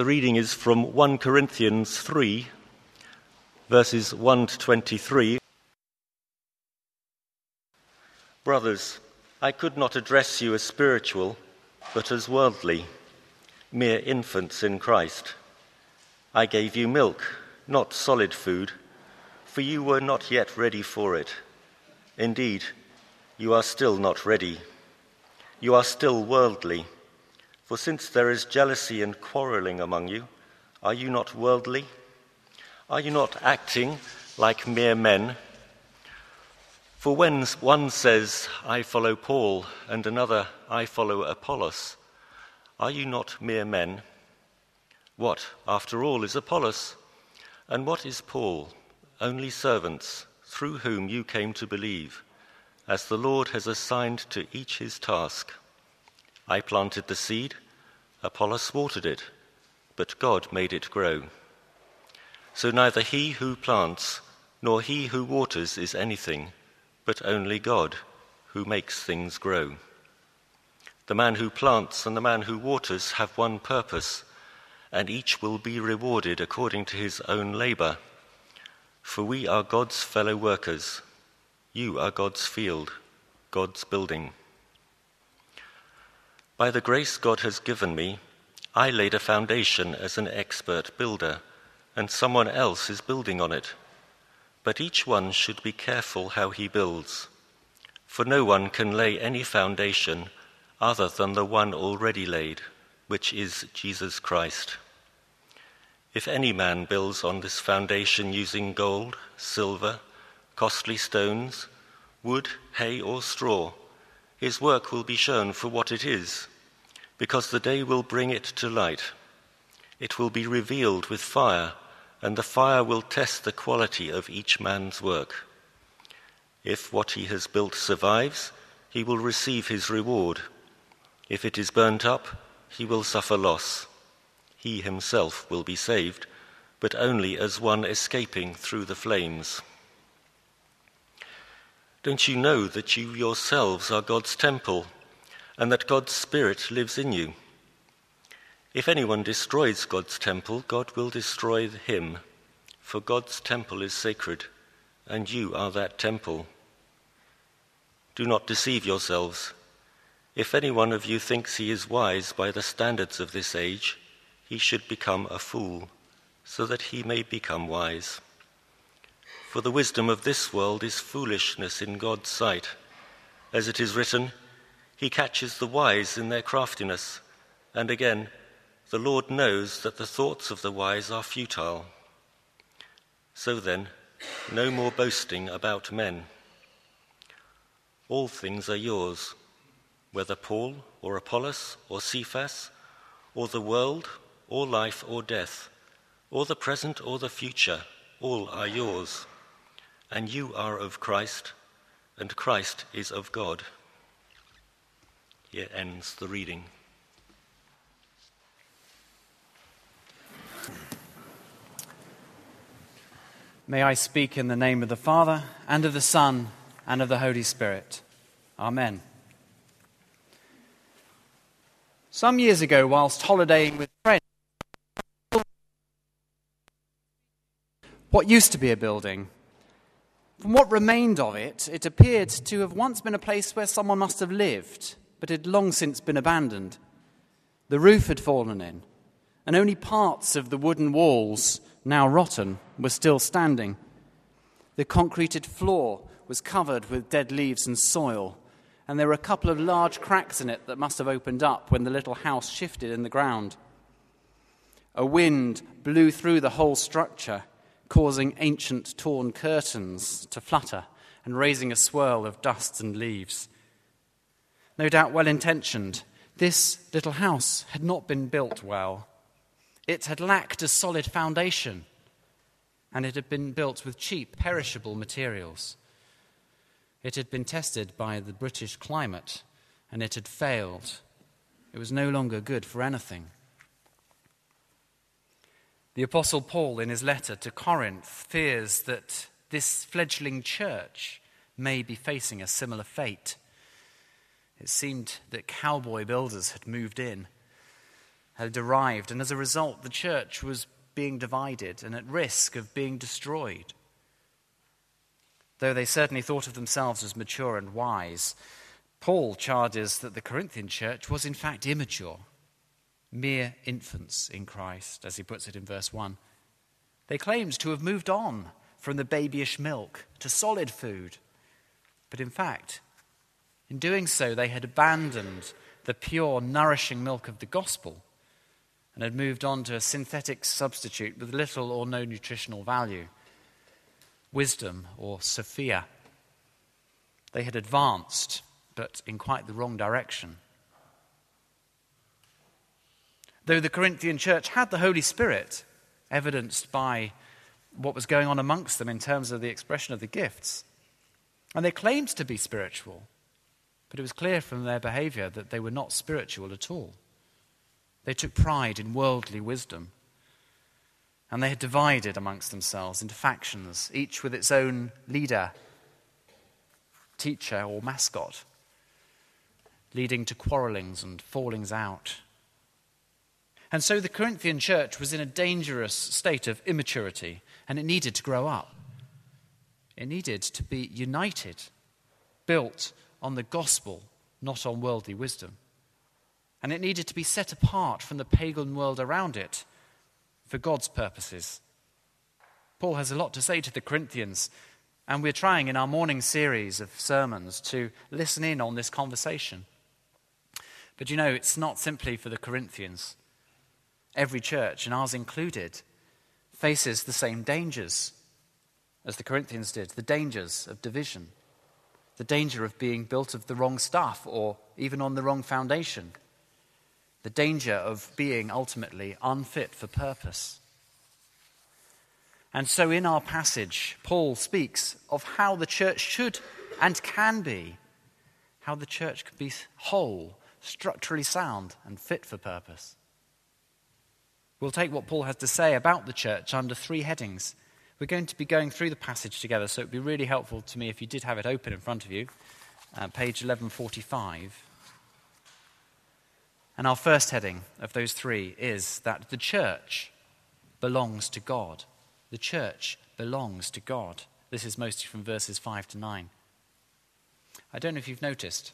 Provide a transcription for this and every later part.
The reading is from 1 Corinthians 3, verses 1 to 23. Brothers, I could not address you as spiritual, but as worldly, mere infants in Christ. I gave you milk, not solid food, for you were not yet ready for it. Indeed, you are still not ready. You are still worldly. For since there is jealousy and quarreling among you, are you not worldly? Are you not acting like mere men? For when one says, I follow Paul, and another, I follow Apollos, are you not mere men? What, after all, is Apollos? And what is Paul? Only servants, through whom you came to believe, as the Lord has assigned to each his task. I planted the seed, Apollos watered it, but God made it grow. So neither he who plants nor he who waters is anything, but only God who makes things grow. The man who plants and the man who waters have one purpose, and each will be rewarded according to his own labor. For we are God's fellow workers. You are God's field, God's building. By the grace God has given me, I laid a foundation as an expert builder, and someone else is building on it. But each one should be careful how he builds, for no one can lay any foundation other than the one already laid, which is Jesus Christ. If any man builds on this foundation using gold, silver, costly stones, wood, hay, or straw, his work will be shown for what it is because the day will bring it to light. It will be revealed with fire, and the fire will test the quality of each man's work. If what he has built survives, he will receive his reward. If it is burnt up, he will suffer loss. He himself will be saved, but only as one escaping through the flames. Don't you know that you yourselves are God's temple? and that God's Spirit lives in you. If anyone destroys God's temple, God will destroy him, for God's temple is sacred, and you are that temple. Do not deceive yourselves. If any one of you thinks he is wise by the standards of this age, he should become a fool, so that he may become wise. For the wisdom of this world is foolishness in God's sight. As it is written, he catches the wise in their craftiness. And again, the Lord knows that the thoughts of the wise are futile. So then, no more boasting about men. All things are yours, whether Paul or Apollos or Cephas, or the world, or life or death, or the present or the future, all are yours. And you are of Christ, and Christ is of God. Here ends the reading. May I speak in the name of the Father, and of the Son, and of the Holy Spirit. Amen. Some years ago, whilst holidaying with friends, what used to be a building. From what remained of it, it appeared to have once been a place where someone must have lived but had long since been abandoned. The roof had fallen in, and only parts of the wooden walls, now rotten, were still standing. The concreted floor was covered with dead leaves and soil, and there were a couple of large cracks in it that must have opened up when the little house shifted in the ground. A wind blew through the whole structure, causing ancient torn curtains to flutter and raising a swirl of dust and leaves no doubt well intentioned, this little house had not been built well. It had lacked a solid foundation, and it had been built with cheap, perishable materials. It had been tested by the British climate, and it had failed. It was no longer good for anything. The Apostle Paul, in his letter to Corinth, fears that this fledgling church may be facing a similar fate. It seemed that cowboy builders had moved in had arrived, and as a result, the church was being divided and at risk of being destroyed. Though they certainly thought of themselves as mature and wise, Paul charges that the Corinthian church was in fact immature, mere infants in Christ, as he puts it in verse 1. They claimed to have moved on from the babyish milk to solid food, but in fact, in doing so, they had abandoned the pure, nourishing milk of the gospel and had moved on to a synthetic substitute with little or no nutritional value wisdom or Sophia. They had advanced, but in quite the wrong direction. Though the Corinthian church had the Holy Spirit, evidenced by what was going on amongst them in terms of the expression of the gifts, and they claimed to be spiritual, but it was clear from their behavior that they were not spiritual at all. They took pride in worldly wisdom. And they had divided amongst themselves into factions, each with its own leader, teacher, or mascot, leading to quarrelings and fallings out. And so the Corinthian church was in a dangerous state of immaturity, and it needed to grow up. It needed to be united, built on the gospel, not on worldly wisdom and it needed to be set apart from the pagan world around it for God's purposes. Paul has a lot to say to the Corinthians, and we're trying in our morning series of sermons to listen in on this conversation. But you know, it's not simply for the Corinthians. Every church, and ours included, faces the same dangers as the Corinthians did the dangers of division, the danger of being built of the wrong stuff or even on the wrong foundation the danger of being ultimately unfit for purpose. And so, in our passage, Paul speaks of how the church should and can be, how the church can be whole, structurally sound, and fit for purpose. We'll take what Paul has to say about the church under three headings. We're going to be going through the passage together, so it would be really helpful to me if you did have it open in front of you, uh, page 1145. And our first heading of those three is that the church belongs to God. The church belongs to God. This is mostly from verses 5 to 9. I don't know if you've noticed,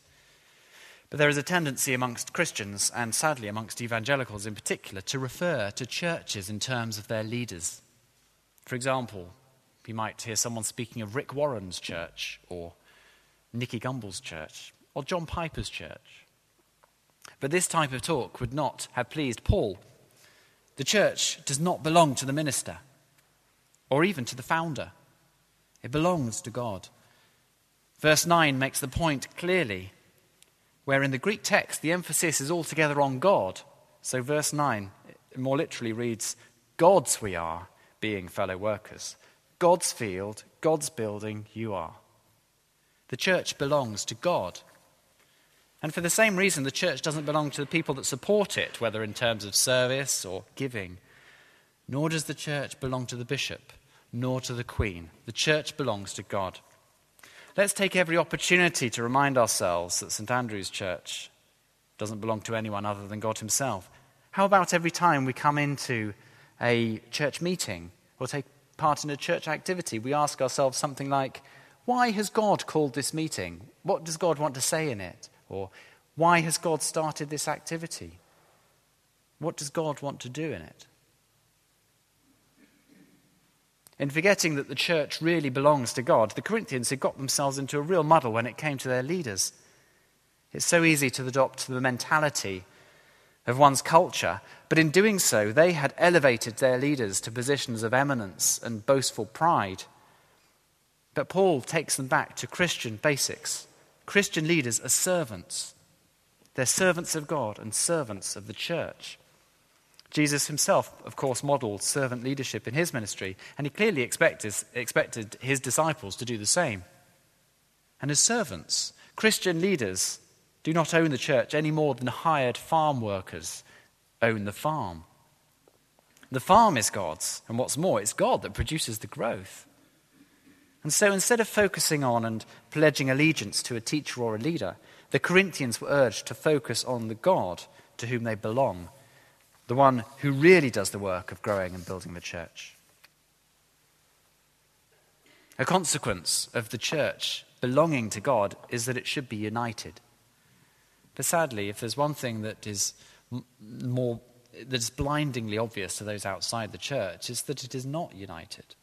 but there is a tendency amongst Christians, and sadly amongst evangelicals in particular, to refer to churches in terms of their leaders. For example, you might hear someone speaking of Rick Warren's church, or Nicky Gumbel's church, or John Piper's church. But this type of talk would not have pleased Paul. The church does not belong to the minister or even to the founder, it belongs to God. Verse 9 makes the point clearly, where in the Greek text the emphasis is altogether on God. So, verse 9 more literally reads, God's we are, being fellow workers. God's field, God's building, you are. The church belongs to God. And for the same reason, the church doesn't belong to the people that support it, whether in terms of service or giving. Nor does the church belong to the bishop, nor to the queen. The church belongs to God. Let's take every opportunity to remind ourselves that St. Andrew's Church doesn't belong to anyone other than God Himself. How about every time we come into a church meeting or take part in a church activity, we ask ourselves something like, Why has God called this meeting? What does God want to say in it? Or why has God started this activity? What does God want to do in it? In forgetting that the church really belongs to God, the Corinthians had got themselves into a real muddle when it came to their leaders. It's so easy to adopt the mentality of one's culture, but in doing so, they had elevated their leaders to positions of eminence and boastful pride. But Paul takes them back to Christian basics. Christian leaders are servants. They're servants of God and servants of the church. Jesus himself, of course, modeled servant leadership in his ministry, and he clearly expected, expected his disciples to do the same. And as servants, Christian leaders do not own the church any more than hired farm workers own the farm. The farm is God's, and what's more, it's God that produces the growth. And so instead of focusing on and pledging allegiance to a teacher or a leader, the Corinthians were urged to focus on the God to whom they belong the one who really does the work of growing and building the church. A consequence of the church belonging to God is that it should be united. But sadly, if there's one thing that is more that is blindingly obvious to those outside the church, is that it is not united.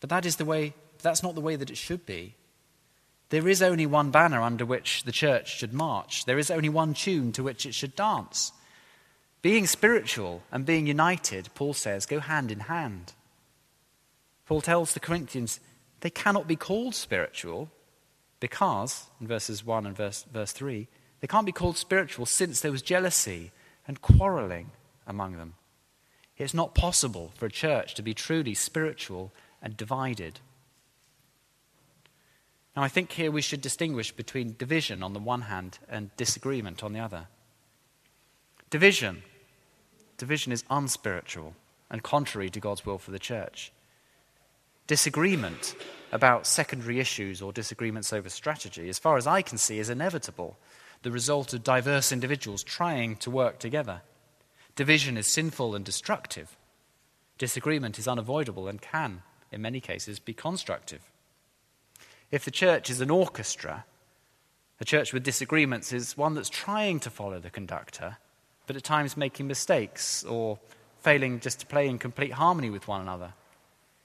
But that is the way that's not the way that it should be. There is only one banner under which the church should march. There is only one tune to which it should dance. Being spiritual and being united, Paul says, go hand in hand. Paul tells the Corinthians they cannot be called spiritual because, in verses 1 and verse, verse 3, they can't be called spiritual since there was jealousy and quarreling among them. It's not possible for a church to be truly spiritual and divided. Now, I think here we should distinguish between division on the one hand and disagreement on the other. Division. Division is unspiritual and contrary to God's will for the church. Disagreement about secondary issues or disagreements over strategy, as far as I can see, is inevitable, the result of diverse individuals trying to work together. Division is sinful and destructive. Disagreement is unavoidable and can, in many cases, be constructive. If the church is an orchestra, a church with disagreements is one that's trying to follow the conductor, but at times making mistakes or failing just to play in complete harmony with one another.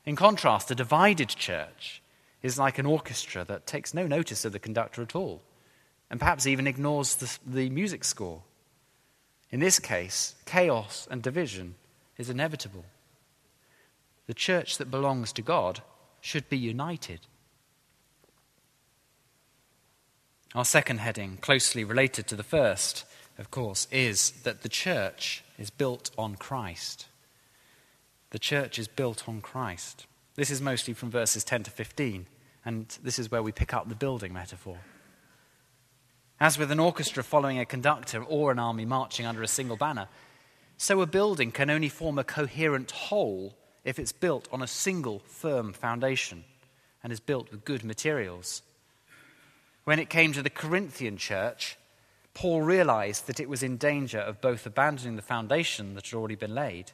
In contrast, a divided church is like an orchestra that takes no notice of the conductor at all, and perhaps even ignores the, the music score. In this case, chaos and division is inevitable. The church that belongs to God should be united. Our second heading, closely related to the first, of course, is that the church is built on Christ. The church is built on Christ. This is mostly from verses 10 to 15, and this is where we pick up the building metaphor. As with an orchestra following a conductor or an army marching under a single banner, so a building can only form a coherent whole if it's built on a single firm foundation and is built with good materials. When it came to the Corinthian church, Paul realized that it was in danger of both abandoning the foundation that had already been laid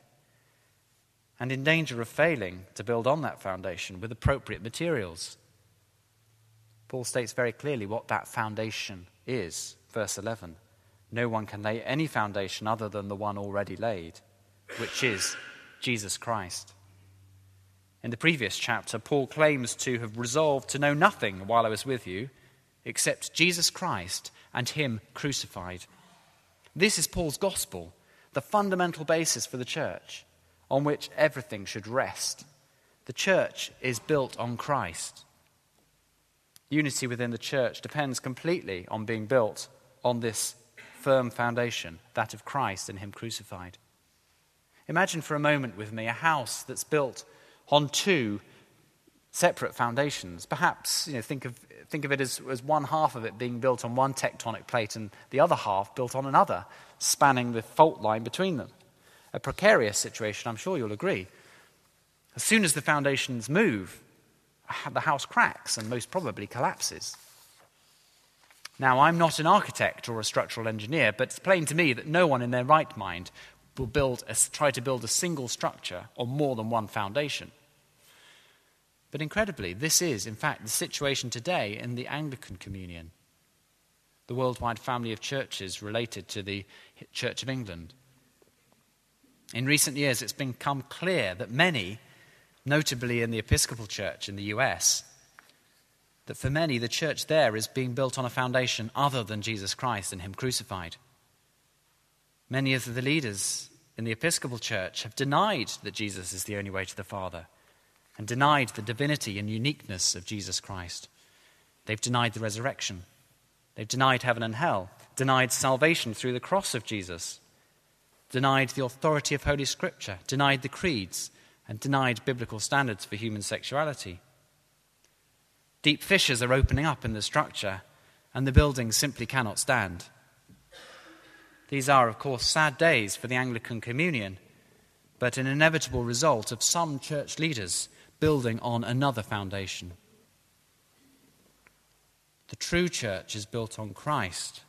and in danger of failing to build on that foundation with appropriate materials. Paul states very clearly what that foundation is. Verse 11 No one can lay any foundation other than the one already laid, which is Jesus Christ. In the previous chapter, Paul claims to have resolved to know nothing while I was with you except Jesus Christ and Him crucified. This is Paul's gospel, the fundamental basis for the church, on which everything should rest. The church is built on Christ. Unity within the church depends completely on being built on this firm foundation, that of Christ and Him crucified. Imagine for a moment with me a house that's built on two separate foundations. Perhaps, you know, think of think of it as, as one half of it being built on one tectonic plate and the other half built on another, spanning the fault line between them. A precarious situation, I'm sure you'll agree. As soon as the foundations move, the house cracks and most probably collapses. Now, I'm not an architect or a structural engineer, but it's plain to me that no one in their right mind will build a, try to build a single structure on more than one foundation. But incredibly, this is, in fact, the situation today in the Anglican Communion, the worldwide family of churches related to the Church of England. In recent years, it's become clear that many, notably in the Episcopal Church in the US, that for many, the church there is being built on a foundation other than Jesus Christ and Him crucified. Many of the leaders in the Episcopal Church have denied that Jesus is the only way to the Father and denied the divinity and uniqueness of Jesus Christ. They've denied the resurrection. They've denied heaven and hell, denied salvation through the cross of Jesus, denied the authority of Holy Scripture, denied the creeds, and denied biblical standards for human sexuality. Deep fissures are opening up in the structure, and the building simply cannot stand. These are, of course, sad days for the Anglican Communion, but an inevitable result of some church leaders building on another foundation. The true church is built on Christ.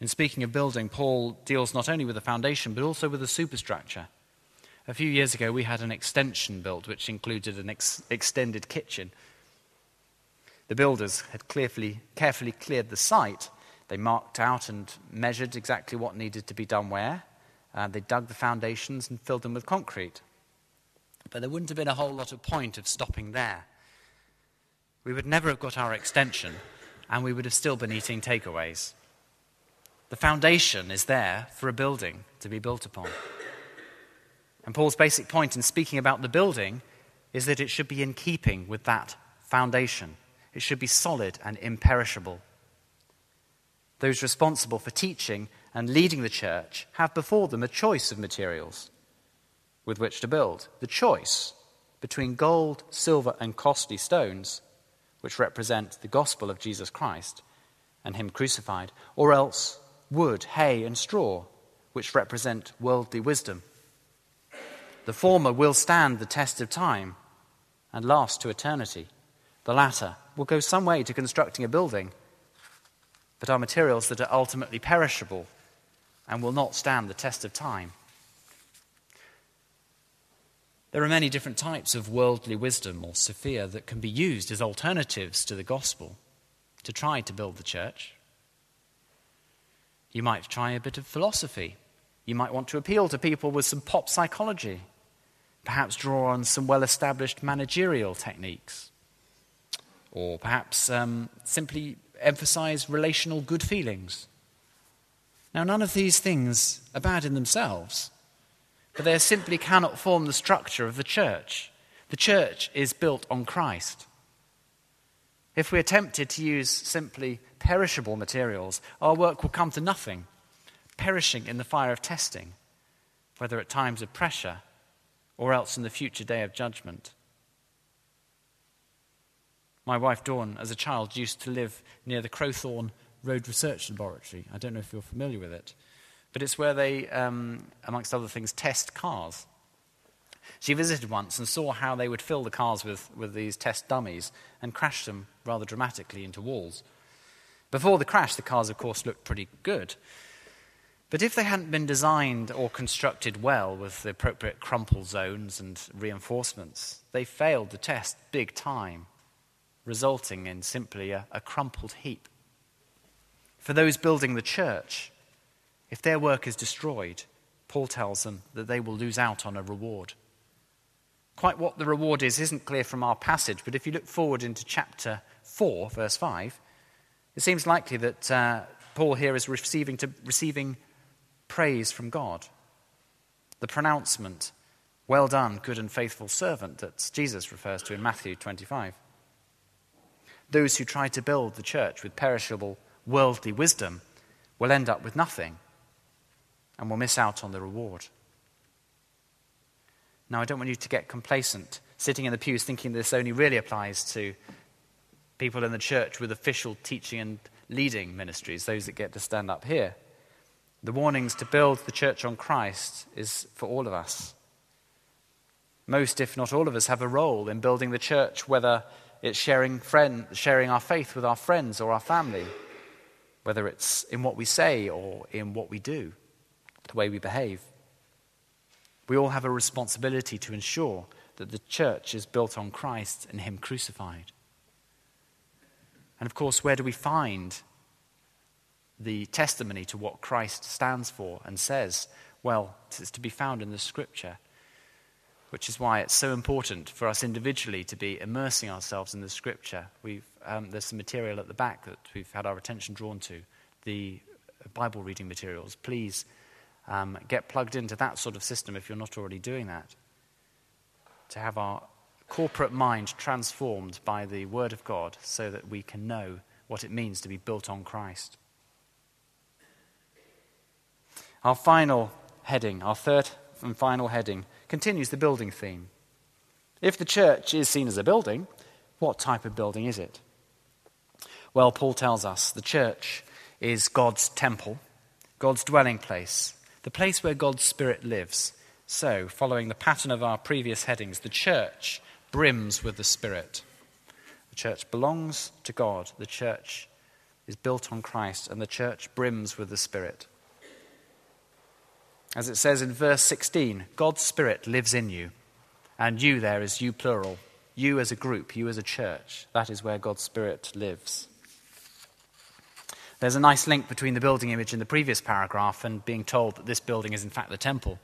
In speaking of building, Paul deals not only with the foundation, but also with the superstructure. A few years ago, we had an extension built, which included an ex- extended kitchen. The builders had carefully, carefully cleared the site. They marked out and measured exactly what needed to be done where. Uh, they dug the foundations and filled them with concrete. But there wouldn't have been a whole lot of point of stopping there. We would never have got our extension, and we would have still been eating takeaways. The foundation is there for a building to be built upon. And Paul's basic point in speaking about the building is that it should be in keeping with that foundation. It should be solid and imperishable. Those responsible for teaching and leading the church have before them a choice of materials with which to build. The choice between gold, silver, and costly stones, which represent the gospel of Jesus Christ and Him crucified, or else wood, hay, and straw, which represent worldly wisdom. The former will stand the test of time and last to eternity. The latter will go some way to constructing a building, but are materials that are ultimately perishable and will not stand the test of time. There are many different types of worldly wisdom or sophia that can be used as alternatives to the gospel to try to build the church. You might try a bit of philosophy. You might want to appeal to people with some pop psychology perhaps draw on some well established managerial techniques, or perhaps um, simply emphasize relational good feelings. Now, none of these things are bad in themselves, but they simply cannot form the structure of the church. The church is built on Christ. If we are tempted to use simply perishable materials, our work will come to nothing, perishing in the fire of testing, whether at times of pressure or else in the future day of judgment. My wife Dawn, as a child, used to live near the Crowthorne Road Research Laboratory. I don't know if you're familiar with it, but it's where they, um, amongst other things, test cars. She visited once and saw how they would fill the cars with, with these test dummies and crash them rather dramatically into walls. Before the crash, the cars, of course, looked pretty good. But if they hadn't been designed or constructed well with the appropriate crumple zones and reinforcements, they failed the test big time, resulting in simply a, a crumpled heap. For those building the church, if their work is destroyed, Paul tells them that they will lose out on a reward. Quite what the reward is isn't clear from our passage, but if you look forward into chapter 4, verse 5, it seems likely that uh, Paul here is receiving, to, receiving praise from God. The pronouncement, well done, good and faithful servant, that Jesus refers to in Matthew 25. Those who try to build the church with perishable worldly wisdom will end up with nothing and will miss out on the reward. Now, I don't want you to get complacent, sitting in the pews thinking this only really applies to people in the church with official teaching and leading ministries, those that get to stand up here. The warnings to build the church on Christ is for all of us. Most, if not all of us, have a role in building the church, whether it's sharing, friend, sharing our faith with our friends or our family, whether it's in what we say or in what we do, the way we behave. We all have a responsibility to ensure that the church is built on Christ and Him crucified. And of course, where do we find the testimony to what Christ stands for and says, well, it's to be found in the scripture. Which is why it's so important for us individually to be immersing ourselves in the scripture. We've, um, there's some material at the back that we've had our attention drawn to, the Bible reading materials. Please um, get plugged into that sort of system if you're not already doing that. To have our corporate mind transformed by the Word of God so that we can know what it means to be built on Christ. Our final heading, our third and final heading, continues the building theme. If the church is seen as a building, what type of building is it? Well, Paul tells us the church is God's temple, God's dwelling place, the place where God's Spirit lives. So, following the pattern of our previous headings, the church brims with the Spirit. The church belongs to God. The church is built on Christ, and the church brims with the Spirit. As it says in verse 16, God's Spirit lives in you, and you there is you plural. You as a group, you as a church. That is where God's Spirit lives. There's a nice link between the building image in the previous paragraph and being told that this building is in fact the temple.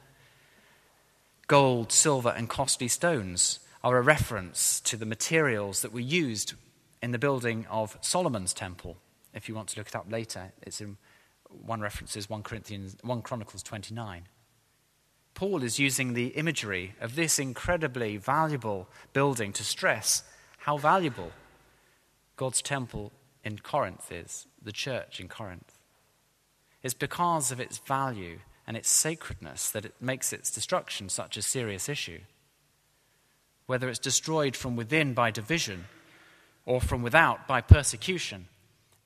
Gold, silver, and costly stones are a reference to the materials that were used in the building of Solomon's temple. If you want to look it up later, it's in one reference is 1 Corinthians 1 Chronicles 29. Paul is using the imagery of this incredibly valuable building to stress how valuable God's temple in Corinth is, the church in Corinth. It's because of its value and its sacredness that it makes its destruction such a serious issue. Whether it's destroyed from within by division or from without by persecution,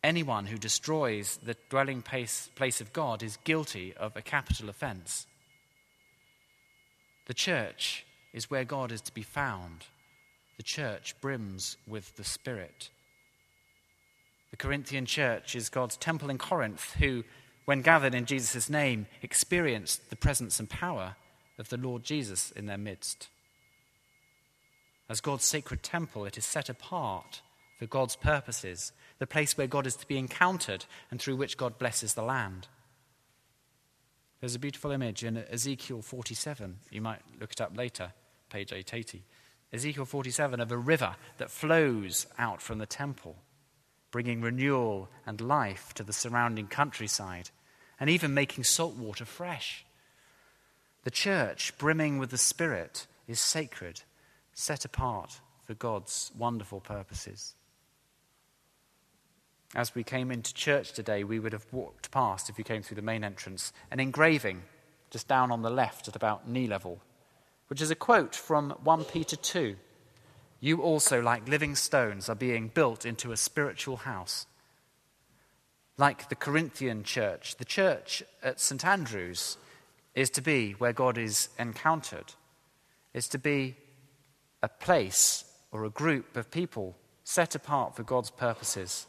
anyone who destroys the dwelling place, place of God is guilty of a capital offense. The church is where God is to be found. The church brims with the Spirit. The Corinthian church is God's temple in Corinth, who, when gathered in Jesus' name, experienced the presence and power of the Lord Jesus in their midst. As God's sacred temple, it is set apart for God's purposes, the place where God is to be encountered and through which God blesses the land. There's a beautiful image in Ezekiel 47. You might look it up later, page 880. Ezekiel 47 of a river that flows out from the temple bringing renewal and life to the surrounding countryside, and even making salt water fresh. The church, brimming with the Spirit, is sacred, set apart for God's wonderful purposes. As we came into church today, we would have walked past, if you came through the main entrance, an engraving just down on the left at about knee level, which is a quote from 1 Peter 2 you also, like living stones, are being built into a spiritual house. Like the Corinthian church, the church at St. Andrew's is to be where God is encountered, is to be a place or a group of people set apart for God's purposes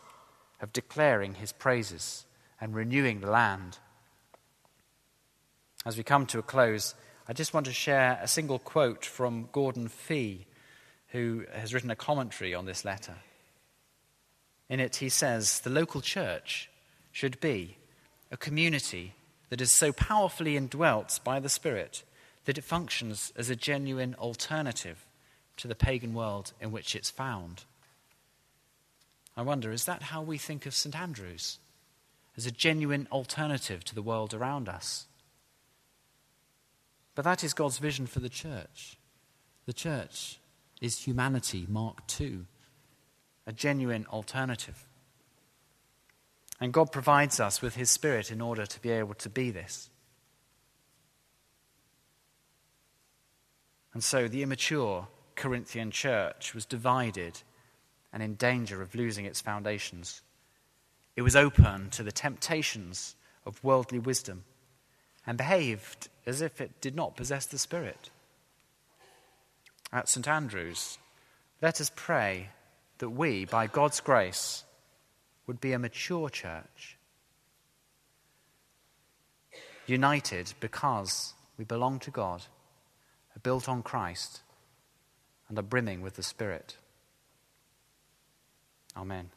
of declaring his praises and renewing the land. As we come to a close, I just want to share a single quote from Gordon Fee who has written a commentary on this letter. In it, he says the local church should be a community that is so powerfully indwelt by the Spirit that it functions as a genuine alternative to the pagan world in which it's found. I wonder, is that how we think of St. Andrew's? As a genuine alternative to the world around us? But that is God's vision for the church. The church is humanity, Mark II, a genuine alternative. And God provides us with His Spirit in order to be able to be this. And so the immature Corinthian church was divided and in danger of losing its foundations. It was open to the temptations of worldly wisdom and behaved as if it did not possess the Spirit at St. Andrew's, let us pray that we, by God's grace, would be a mature church, united because we belong to God, are built on Christ, and are brimming with the Spirit. Amen.